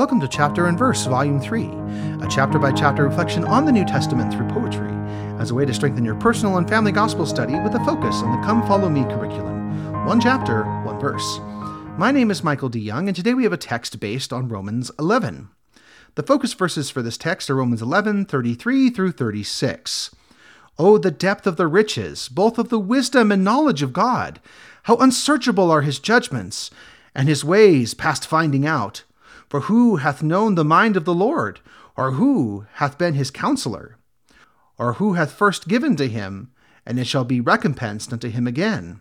Welcome to Chapter and Verse, Volume 3, a chapter by chapter reflection on the New Testament through poetry, as a way to strengthen your personal and family gospel study with a focus on the Come Follow Me curriculum. One chapter, one verse. My name is Michael D. Young, and today we have a text based on Romans 11. The focus verses for this text are Romans 11, 33 through 36. Oh, the depth of the riches, both of the wisdom and knowledge of God! How unsearchable are his judgments, and his ways past finding out! For who hath known the mind of the Lord? Or who hath been his counselor? Or who hath first given to him, and it shall be recompensed unto him again?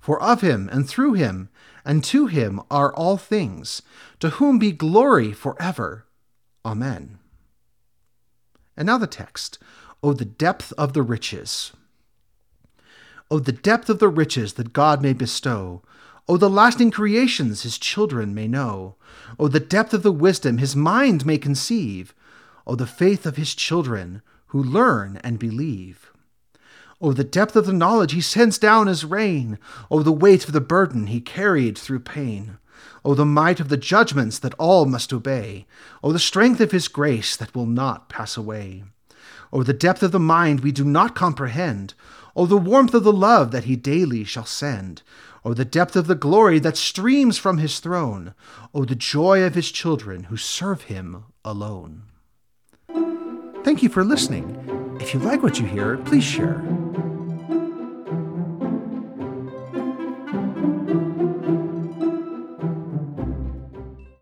For of him, and through him, and to him are all things, to whom be glory for ever. Amen. And now the text. Oh, the depth of the riches! Oh, the depth of the riches that God may bestow! Oh, the lasting creations his children may know! Oh, the depth of the wisdom his mind may conceive! Oh, the faith of his children who learn and believe! Oh, the depth of the knowledge he sends down as rain! Oh, the weight of the burden he carried through pain! Oh, the might of the judgments that all must obey! Oh, the strength of his grace that will not pass away! Oh, the depth of the mind we do not comprehend. Oh, the warmth of the love that he daily shall send. Oh, the depth of the glory that streams from his throne. Oh, the joy of his children who serve him alone. Thank you for listening. If you like what you hear, please share.